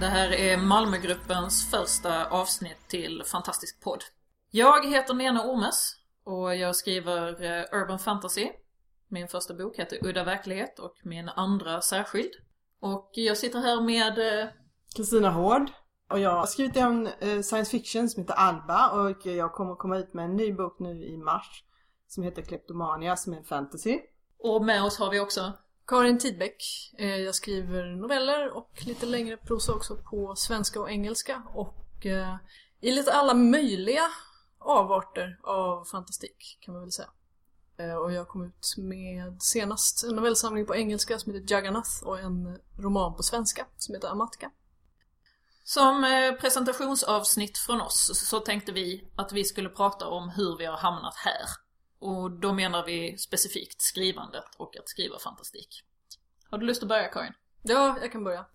Det här är Malmögruppens första avsnitt till Fantastisk podd. Jag heter Lena Ormes och jag skriver eh, Urban Fantasy. Min första bok heter Udda verklighet och min andra särskild. Och jag sitter här med... eh, Kristina Hård. Och jag har skrivit en eh, science fiction som heter Alba och jag kommer komma ut med en ny bok nu i mars. Som heter Kleptomania som är en fantasy. Och med oss har vi också... Karin Tidbeck. Eh, jag skriver noveller och lite längre prosa också på svenska och engelska och eh, i lite alla möjliga avarter av fantastik kan man väl säga. Eh, och jag kom ut med senast en novellsamling på engelska som heter Jagannath och en roman på svenska som heter Amatka. Som presentationsavsnitt från oss så tänkte vi att vi skulle prata om hur vi har hamnat här. Och då menar vi specifikt skrivandet och att skriva fantastik. Har du lust att börja Karin? Ja, jag kan börja.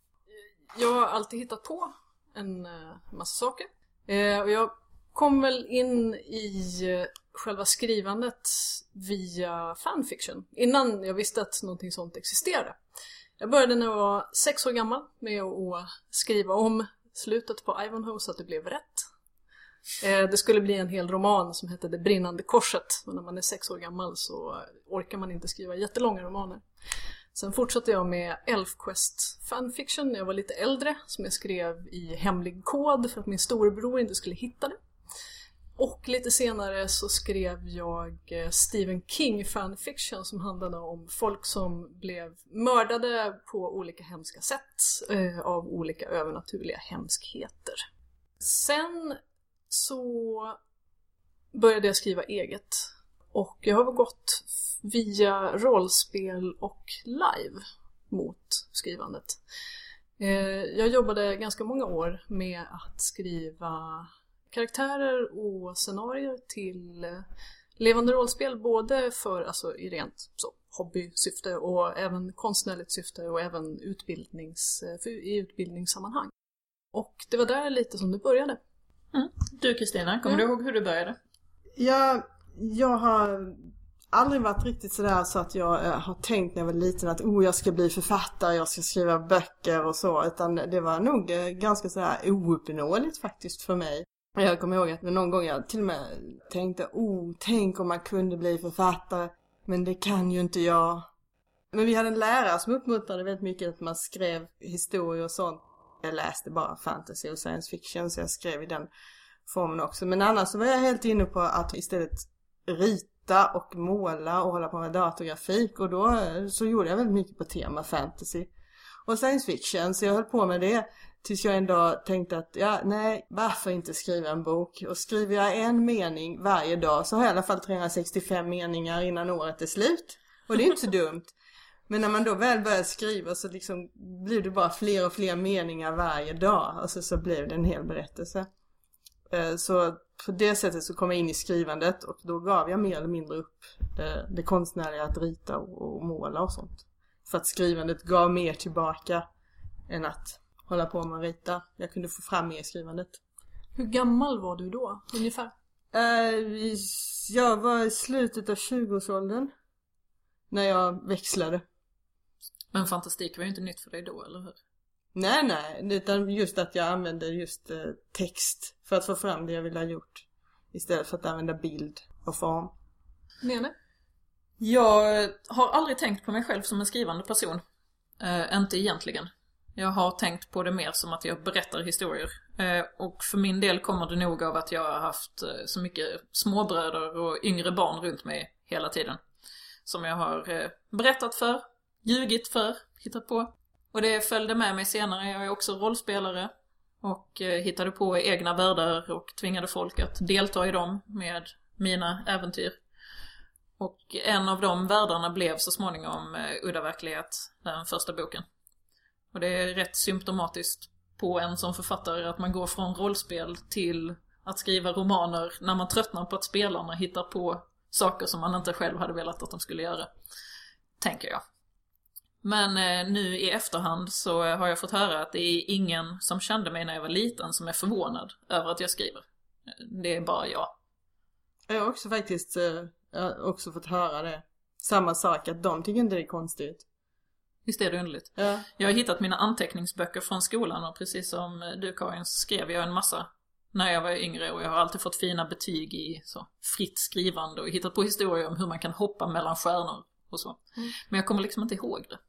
Jag har alltid hittat på en eh, massa saker. Eh, och jag kom väl in i eh, själva skrivandet via fanfiction. Innan jag visste att någonting sånt existerade. Jag började när jag var sex år gammal med att skriva om slutet på Ivanhoe så att det blev rätt. Eh, det skulle bli en hel roman som hette Det brinnande korset. Men när man är sex år gammal så orkar man inte skriva jättelånga romaner. Sen fortsatte jag med Elfquest fanfiction när jag var lite äldre, som jag skrev i hemlig kod för att min storebror inte skulle hitta det. Och lite senare så skrev jag eh, Stephen King fanfiction som handlade om folk som blev mördade på olika hemska sätt eh, av olika övernaturliga hemskheter. Sen så började jag skriva eget. Och jag har gått via rollspel och live mot skrivandet. Eh, jag jobbade ganska många år med att skriva karaktärer och scenarier till eh, levande rollspel, både för, alltså i rent så, hobbysyfte och även konstnärligt syfte och även utbildnings, eh, för- i utbildningssammanhang. Och det var där lite som det började. Du Kristina, kommer Ja. du ihåg hur du började? Jag, jag har aldrig varit riktigt sådär så att jag eh, har tänkt när jag var liten att oh, jag ska bli författare, jag ska skriva böcker och så. Utan det var nog eh, ganska sådär ouppnåeligt faktiskt för mig. Jag kommer ihåg att någon gång jag till och med tänkte oh, tänk om man kunde bli författare. Men det kan ju inte jag. Men vi hade en lärare som uppmuntrade väldigt mycket att man skrev historier och sånt. Jag läste bara fantasy och science fiction så jag skrev i den formen också. Men annars så var jag helt inne på att istället rita och måla och hålla på med datorgrafik och då eh, så gjorde jag väldigt mycket på tema fantasy och science fiction så jag höll på med det tills jag en dag tänkte att ja, nej, varför inte skriva en bok? Och skriver jag en mening varje dag så har jag i alla fall 365 meningar innan året är slut. Och det är inte så dumt. Men när man då väl börjar skriva så liksom blir det bara fler och fler meningar varje dag. Alltså så blev det en hel berättelse. Eh, Så på det sättet så kom jag in i skrivandet och då gav jag mer eller mindre upp det, det konstnärliga att rita och, och måla och sånt. För att skrivandet gav mer tillbaka än att hålla på med att rita. Jag kunde få fram mer i skrivandet. Hur gammal var du då, ungefär? Eh, jag var i slutet av 20-årsåldern. När jag växlade. Men fantastik var ju inte nytt för dig då, eller hur? Nej, nej, utan just att jag använde just eh, text för att få fram det jag ville ha gjort. Istället för att använda bild och form. Nene? Jag har aldrig tänkt på mig själv som en skrivande person. Eh, inte egentligen. Jag har tänkt på det mer som att jag berättar historier. Eh, och för min del kommer det nog av att jag har haft eh, så mycket småbröder och yngre barn runt mig hela tiden. Som jag har eh, berättat för, ljugit för, hittat på. Och det följde med mig senare. Jag är också rollspelare. Och eh, hittade på egna världar och tvingade folk att delta i dem med mina äventyr. Och en av de världarna blev så småningom eh, Udda verklighet, den första boken. Och det är rätt symptomatiskt på en som författare att man går från rollspel till Att skriva romaner när man tröttnar på att spelarna hittar på saker som man inte själv hade velat att de skulle göra. Tänker jag. Men eh, nu i efterhand så har jag fått höra att det är ingen som kände mig när jag var liten som är förvånad över att jag skriver. Det är bara jag. Jag har också faktiskt eh, också fått höra det. Samma sak, att de tycker inte det är konstigt. Visst är det underligt? Ja. Jag har hittat mina anteckningsböcker från skolan och precis som du Karin skrev jag en massa när jag var yngre och jag har alltid fått fina betyg i så fritt skrivande och hittat på historier om hur man kan hoppa mellan stjärnor och så. Mm. Men jag kommer liksom inte ihåg det.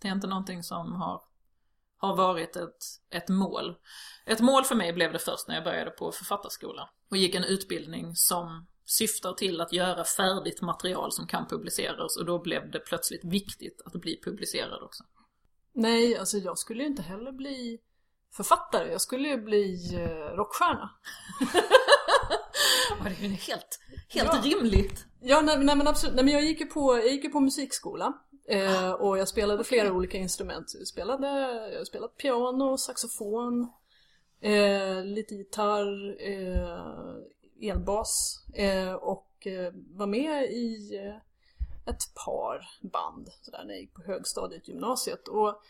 Det är inte någonting som har, har varit ett, ett mål. Ett mål för mig blev det först när jag började på författarskolan och gick en utbildning som syftar till att göra färdigt material som kan publiceras och då blev det plötsligt viktigt att bli publicerad också. Nej, alltså jag skulle ju inte heller bli författare. Jag skulle ju bli eh, rockstjärna. Ja, det är ju helt, helt Ja. rimligt. Ja, nej, nej men absolut. Nej, men jag gick ju på, jag gick ju på musikskola. Eh, och jag spelade flera olika instrument. Jag spelade, jag spelat piano, saxofon, eh, lite gitarr, eh, elbas. Eh, och eh, var med i eh, ett par band sådär, när jag gick på högstadiet, gymnasiet. Och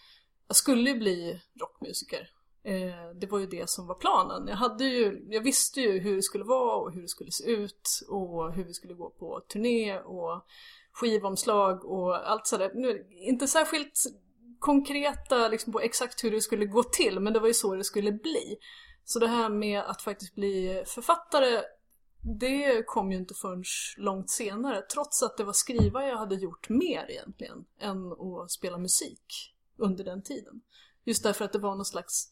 jag skulle ju bli rockmusiker. Eh, det var ju det som var planen. Jag, hade ju, jag visste ju hur det skulle vara och hur det skulle se ut och hur vi skulle gå på turné och skivomslag och allt sådär. Nu, inte särskilt konkreta liksom, på exakt hur det skulle gå till men det var ju så det skulle bli. Så det här med att faktiskt bli författare det kom ju inte förrän långt senare trots att det var skriva jag hade gjort mer egentligen än att spela musik under den tiden. Just därför att det var någon slags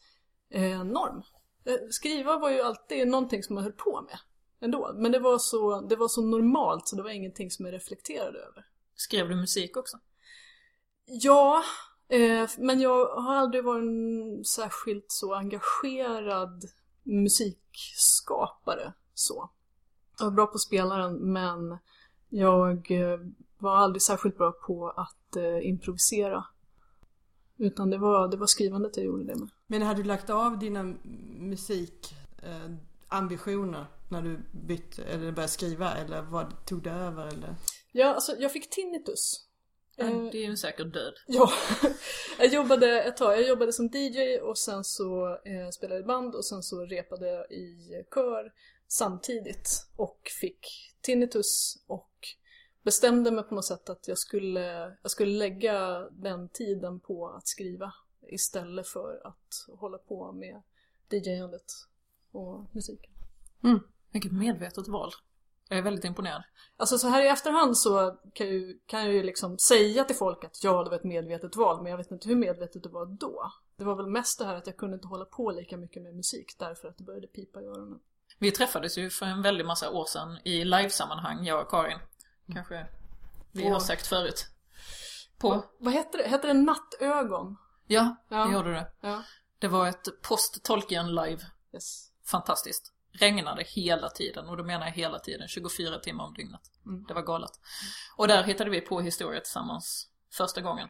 eh, norm. Eh, Skriva var ju alltid någonting som man höll på med ändå. Men det var, så, det var så normalt så det var ingenting som jag reflekterade över. Skrev du musik också? Ja, eh, men jag har aldrig varit en särskilt så engagerad musikskapare så. Jag var bra på spelaren men jag eh, var aldrig särskilt bra på att eh, improvisera. Utan det var, det var skrivandet jag gjorde det med. Men hade du lagt av dina musikambitioner ambitioner när du bytte eller började skriva eller vad tog det över eller? Ja, alltså jag fick tinnitus. Eh, Det är ju säkert död. Ja, jag jobbade ett tag. Jag jobbade som DJ och sen så eh, spelade jag band och sen så repade jag i kör samtidigt och fick tinnitus och bestämde mig på något sätt att jag skulle, jag skulle lägga den tiden på att skriva istället för att hålla på med DJ-andet och musiken. Vilket medvetet val. Jag är väldigt imponerad. Alltså så här i efterhand så kan, ju, kan jag ju liksom säga till folk att ja, det var ett medvetet val, men jag vet inte hur medvetet det var då. Det var väl mest det här att jag kunde inte hålla på lika mycket med musik därför att det började pipa i öronen. Vi träffades ju för en väldig massa år sedan i livesammanhang, jag och Karin. Kanske vi har sagt förut. På? Vad hette det? Hette det Nattögon? Ja, Ja. vi gjorde det. Ja. Det var ett post-Tolkien live. Yes. Fantastiskt. Regnade hela tiden och då menar jag hela tiden, 24 timmar om dygnet. Mm. Det var galet. Och där hittade vi på historia tillsammans första gången.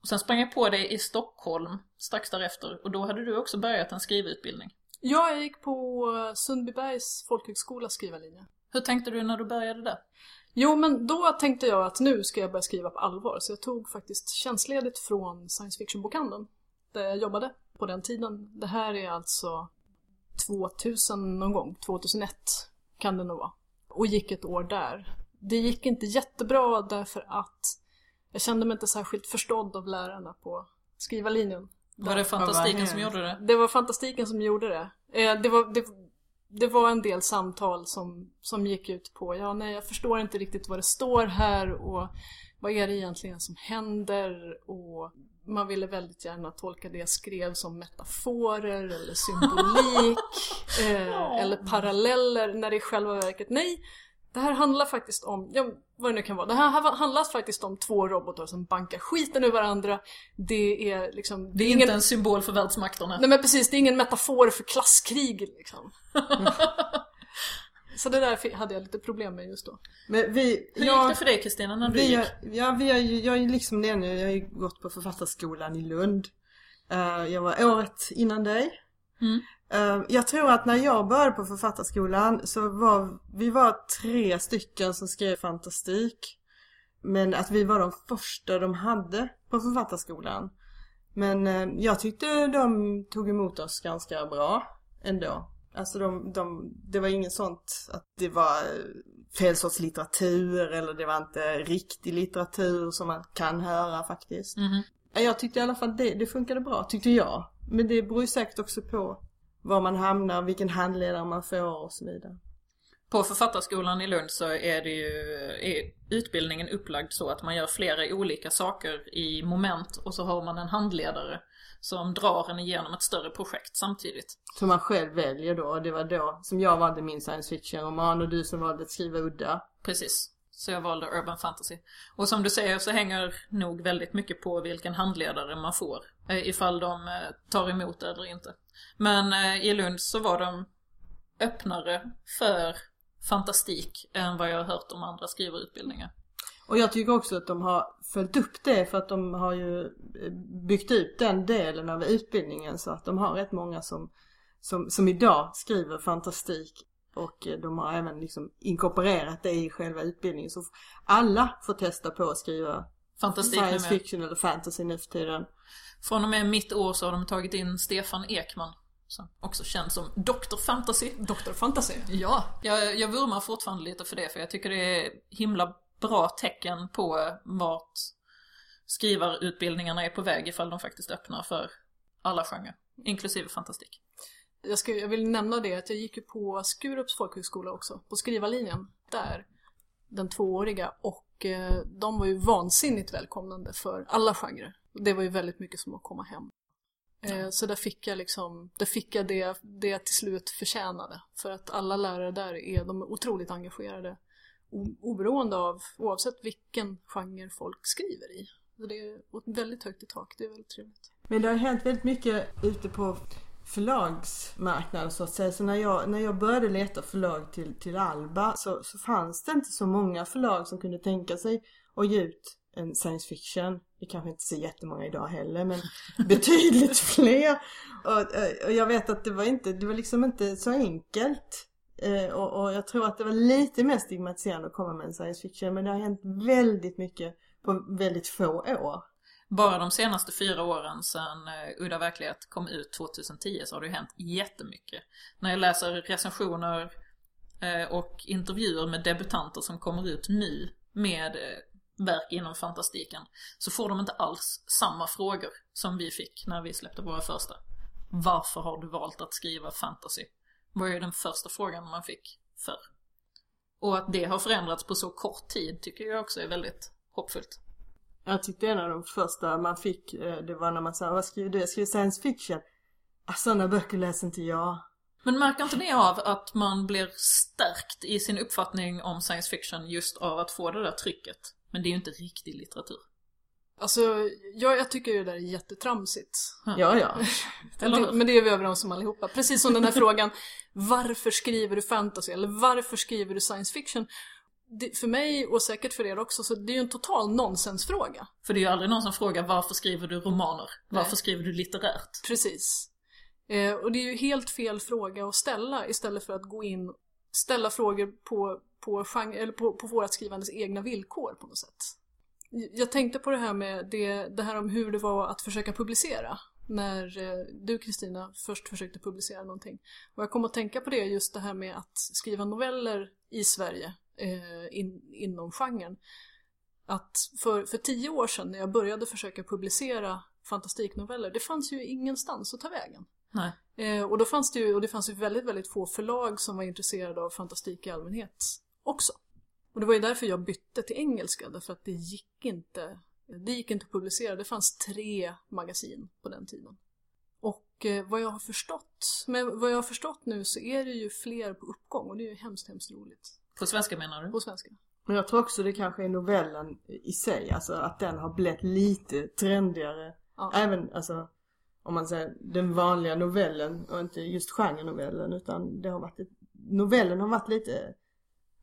Och sen sprang jag på dig i Stockholm strax därefter och då hade du också börjat en skrivutbildning. Ja, jag gick på Sundbybergs folkhögskola skrivarlinje. Hur tänkte du när du började där? Jo, men då tänkte jag att nu ska jag börja skriva på allvar. Så jag tog faktiskt tjänstledigt från science fiction-bokhandeln. Där jag jobbade på den tiden. Det här är alltså 2000 någon gång, 2001 kan det nog vara. Och gick ett år där. Det gick inte jättebra därför att jag kände mig inte särskilt förstådd av lärarna på skrivarlinjen. Var det fantastiken som gjorde det? Det var fantastiken som gjorde det. Eh, det, var, det, det var en del samtal som, som gick ut på, ja nej jag förstår inte riktigt vad det står här och vad är det egentligen som händer? Och man ville väldigt gärna tolka det jag skrev som metaforer eller symbolik eh, eller paralleller när det i själva verket, nej det här handlar faktiskt om, ja, vad det nu kan vara, det här handlar faktiskt om två robotar som bankar skiten ur varandra. Det är liksom... Det är inte en symbol för världsmakterna. Nej men precis, det är ingen metafor för klasskrig liksom. Så det där hade jag lite problem med just då. Men vi, Hur jag- gick det för dig Kristina när du vi gick? ja, vi har ju, jag är liksom den, jag har ju gått på författarskolan i Lund. Eh, jag var året innan dig. Mm. Eh, Jag tror att när jag började på författarskolan så var vi var tre stycken som skrev fantastik. Men att vi var de första de hade på författarskolan. Men eh, jag tyckte de tog emot oss ganska bra ändå. Alltså de, de, det var inget sånt att det var eh, fel sorts litteratur eller det var inte riktig litteratur som man kan höra faktiskt. Mhm. Jag tyckte i alla fall det, det funkade bra, tyckte jag. Men det beror ju säkert också på var man hamnar, vilken handledare man får och så vidare. På Författarskolan i Lund så är det ju är utbildningen upplagd så att man gör flera olika saker i moment och så har man en handledare som drar en igenom ett större projekt samtidigt. Som man själv väljer då. Och det var då som jag valde min science fiction-roman och du som valde att skriva udda. Precis. Så jag valde Urban Fantasy. Och som du säger så hänger nog väldigt mycket på vilken handledare man får. eh, Ifall de eh, tar emot det eller inte. Men eh, i Lund så var de öppnare för fantastik än vad jag har hört om andra skrivarutbildningar. Och jag tycker också att de har följt upp det för att de har ju eh, byggt ut den delen av utbildningen så att de har rätt många som, som, som idag skriver fantastik. Och eh, de har även liksom inkorporerat det i själva utbildningen. Så alla får testa på att skriva Fantastik science fiction eller fantasy nu för tiden. Från och med mitt år så har de tagit in Stefan Ekman. Som också känd som Dr. Fantasy. Dr. Fantasy. Ja, jag, jag vurmar fortfarande lite för det för jag tycker det är himla bra tecken på vart skrivarutbildningarna är på väg ifall de faktiskt öppnar för alla genrer, inklusive fantastik. Jag, ska, jag vill nämna det att jag gick ju på Skurups folkhögskola också, på skrivarlinjen. Där, den tvååriga. Och eh, de var ju vansinnigt välkomnande för alla genrer. Det var ju väldigt mycket som att komma hem. Eh, så där fick jag liksom, där fick jag det, det jag till slut förtjänade. För att alla lärare där är, de är otroligt engagerade. Oberoende av, oavsett vilken genre folk skriver i. Så det är väldigt högt i tak, det är väldigt trevligt. Men det har hänt väldigt mycket ute på förlagsmarknaden så att säga. Så när jag, när jag började leta förlag till, till Alba så, så fanns det inte så många förlag som kunde tänka sig att ge ut en science fiction. Det kanske inte så jättemånga idag heller men betydligt fler. Och, eh, och jag vet att det var inte, det var liksom inte så enkelt. Eh, och, och jag tror att det var lite mer stigmatiserande att komma med en science fiction men det har hänt väldigt mycket på väldigt få år. Bara de senaste fyra åren sedan eh, Udda Verklighet kom ut 2010 så har det ju hänt jättemycket. När jag läser recensioner eh, och intervjuer med debutanter som kommer ut nu med verk inom fantastiken så får de inte alls samma frågor som vi fick när vi släppte våra första. Varför har du valt att skriva fantasy? var ju den första frågan man fick förr. Och att det har förändrats på så kort tid tycker jag också är väldigt hoppfullt. Jag tyckte en av de första man fick, eh, det var när man sa vad skriver du? Jag skriver science fiction. Ah, sådana böcker läser inte jag. Men märker inte ni av att man blir stärkt i sin uppfattning om science fiction just av att få det där trycket? Men det är ju inte riktig litteratur. Alltså, jag, jag tycker ju det där är jättetramsigt. Ja, ja. Eller? Men det är vi överens om allihopa. Precis som den här frågan, varför skriver du fantasy? Eller varför skriver du science fiction? Det, för mig, och säkert för er också, så det är ju en total nonsensfråga. För det är ju aldrig någon som frågar varför skriver du romaner? Varför Nej. skriver du litterärt? Precis. Eh, och det är ju helt fel fråga att ställa istället för att gå in ställa frågor på, på, genre, eller på, på vårat skrivandes egna villkor på något sätt. Jag tänkte på det här med det, det här om hur det var att försöka publicera. När eh, du Kristina först försökte publicera någonting. Och jag kom att tänka på det just det här med att skriva noveller i Sverige eh, in, inom genren. Att för, för tio år sedan när jag började försöka publicera fantastiknoveller, det fanns ju ingenstans att ta vägen. Nej. Eh, och då fanns det ju, och det fanns ju väldigt, väldigt få förlag som var intresserade av fantastik i allmänhet också. Och det var ju därför jag bytte till engelska, därför att det gick inte, det gick inte att publicera. Det fanns tre magasin på den tiden. Och eh, vad jag har förstått, men vad jag har förstått nu så är det ju fler på uppgång och det är ju hemskt, hemskt roligt. På svenska menar du? På svenska. Men jag tror också det kanske är novellen i sig, alltså att den har blivit lite trendigare. Ja. Även, alltså, om man säger den vanliga novellen och inte just genrenovellen utan det har varit, ett, novellen har varit lite,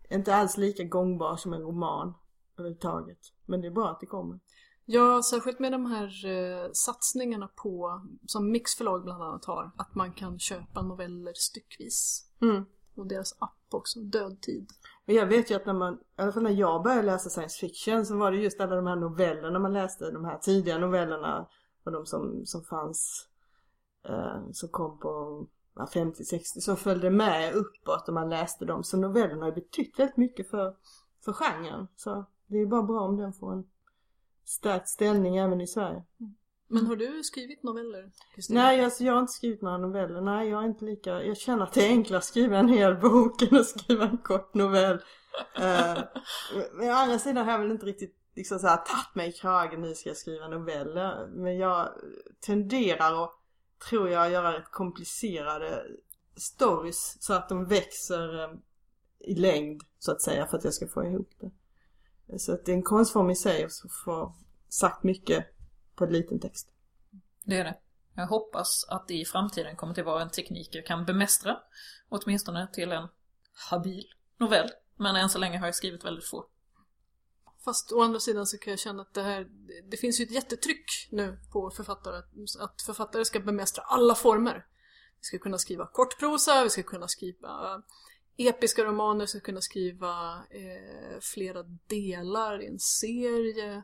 inte alls lika gångbar som en roman överhuvudtaget. Men det är bra att det kommer. Ja, särskilt med de här eh, satsningarna på, som Mix förlag bland annat har, att man kan köpa noveller styckvis. Mm. Och deras app också, Dödtid. Men jag vet ju att när man, i alla fall när jag började läsa science fiction så var det just alla de här novellerna man läste, de här tidiga novellerna och de som, som fanns, eh, som kom på ja, 50-60, så följde med uppåt och man läste dem. Så novellerna har ju betytt väldigt mycket för, för genren. Så det är bara bra om den får en stärkt ställning även i Sverige. Men har du skrivit noveller, Kristina? Nej, alltså jag har inte skrivit några noveller. Nej, jag är inte lika... Jag känner att det är enklare att skriva en hel bok än att skriva en kort novell. Eh, men å andra sidan har jag väl inte riktigt liksom så här tagit mig i kragen, nu ska jag skriva noveller. Men jag tenderar att, tror jag, göra rätt komplicerade stories så att de växer eh, i längd, så att säga, för att jag ska få ihop det. Så att det är en konstform i sig att få sagt mycket på en liten text. Det är det. Jag hoppas att det i framtiden kommer till vara en teknik jag kan bemästra. Åtminstone till en habil novell. Men än så länge har jag skrivit väldigt få. Fast å andra sidan så kan jag känna att det här, det finns ju ett jättetryck nu på författare. att- författare ska bemästra alla former. Vi ska kunna skriva kortprosa, vi ska kunna skriva episka romaner, vi ska kunna skriva eh, flera delar i en serie.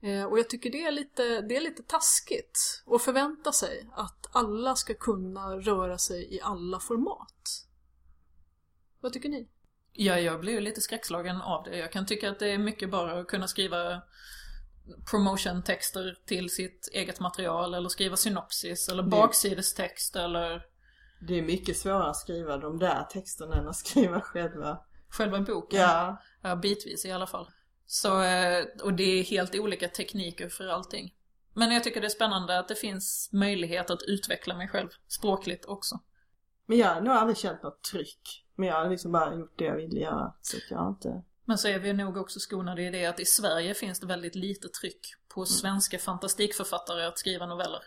Eh, och jag tycker det är, lite, det är lite taskigt att förvänta sig att alla ska kunna röra sig i alla format. Vad tycker ni? Ja, jag blir ju lite skräckslagen av det. Jag kan tycka att det är mycket bara att kunna skriva promotion-texter till sitt eget material eller skriva synopsis eller baksidestext eller Det är mycket svårare att skriva de där texterna än att skriva själva. själva boken. Ja. Ja, bitvis i alla fall. Så, eh, och det är helt olika tekniker för allting. Men jag tycker det är spännande att det finns möjlighet att utveckla mig själv språkligt också. Men jag har nog aldrig känt något tryck. Men jag har liksom bara gjort det jag ville göra. Så jag har inte... Men så är vi nog också skonade i det att i Sverige finns det väldigt lite tryck på svenska fantastikförfattare att skriva noveller.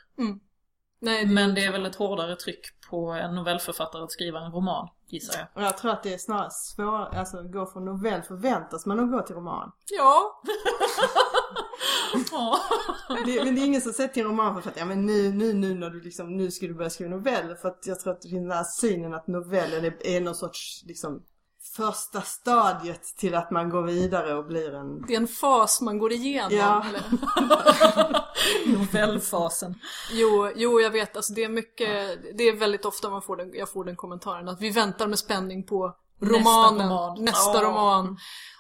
Nej, Men det är väl ett hårdare tryck på en novellförfattare att skriva en roman, gissar jag. Och jag tror att det är snarare svårare, alltså gå från novell förväntas man att gå till roman. Ja. Det, men det är ingen som till en romanförfattare, ja men nu, nu, nu när du liksom, nu ska du börja skriva noveller. För att jag tror att det finns den här synen att novellen är, är någon sorts, liksom, första stadiet till att man går vidare och blir en... det är en fas man går igenom. Ja. Novellfasen. Jo, jo, jag vet. Alltså det är mycket, det är väldigt ofta man får den, jag får den kommentaren att vi väntar med spänning på romanen, roman. nästa Ja. roman.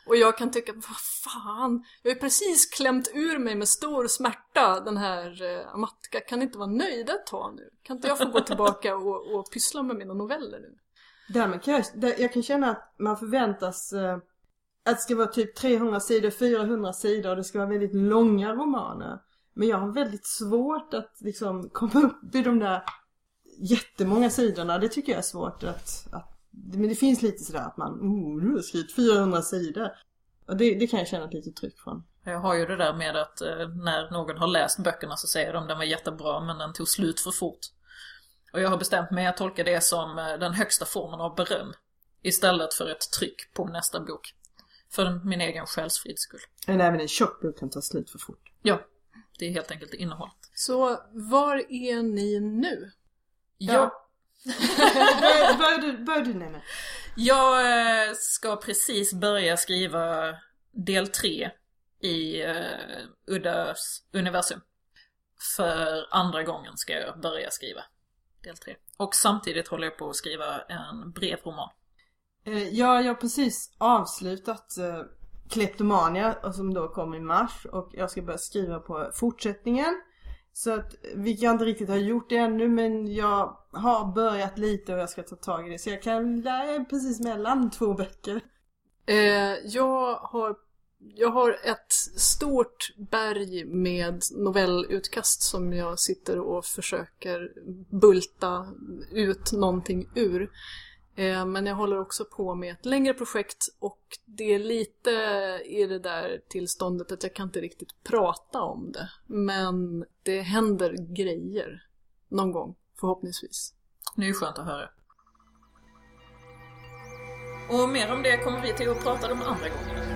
Och jag kan tycka, vad fan, jag har ju precis klämt ur mig med stor smärta den här eh, Amatka, kan inte vara nöjd ett tag nu? Kan inte jag få gå tillbaka och, och pyssla med mina noveller nu? Därmed kan jag, där, jag kan känna att man förväntas eh, att det ska vara typ 300 sidor, 400 sidor och det ska vara väldigt långa romaner. Men jag har väldigt svårt att liksom komma upp i de där jättemånga sidorna. Det tycker jag är svårt att, att men det finns lite sådär att man, oh, du har skrivit 400 sidor. Och det, det kan jag känna ett litet tryck från. Jag har ju det där med att eh, när någon har läst böckerna så säger de den var jättebra men den tog slut för fort. Och jag har bestämt mig att tolka det som eh, den högsta formen av beröm. Istället för ett tryck på nästa bok. För min egen själsfrids skull. Men även en tjock bok kan ta slut för fort. Ja, det är helt enkelt innehållet. Så var är ni nu? Ja. Börjar bör du, bör du nämna? Jag eh, ska precis börja skriva del 3 i uh, Uddas universum. För andra gången ska jag börja skriva del 3. Och samtidigt håller jag på att skriva en brevroman. Eh, Ja, jag har precis avslutat eh, Kleptomania som då kom i mars och jag ska börja skriva på fortsättningen. Så att, vilket jag inte riktigt har gjort det ännu men jag har börjat lite och jag ska ta tag i det. Så jag kan, lära precis mellan två böcker. Eh, jag, har, jag har ett stort berg med novellutkast som jag sitter och försöker bulta ut någonting ur. Eh, men jag håller också på med ett längre projekt och det är lite i det där tillståndet att jag kan inte riktigt prata om det. Men det händer grejer någon gång, förhoppningsvis. Det är ju skönt att höra. Och mer om det kommer vi till att prata de andra gångerna.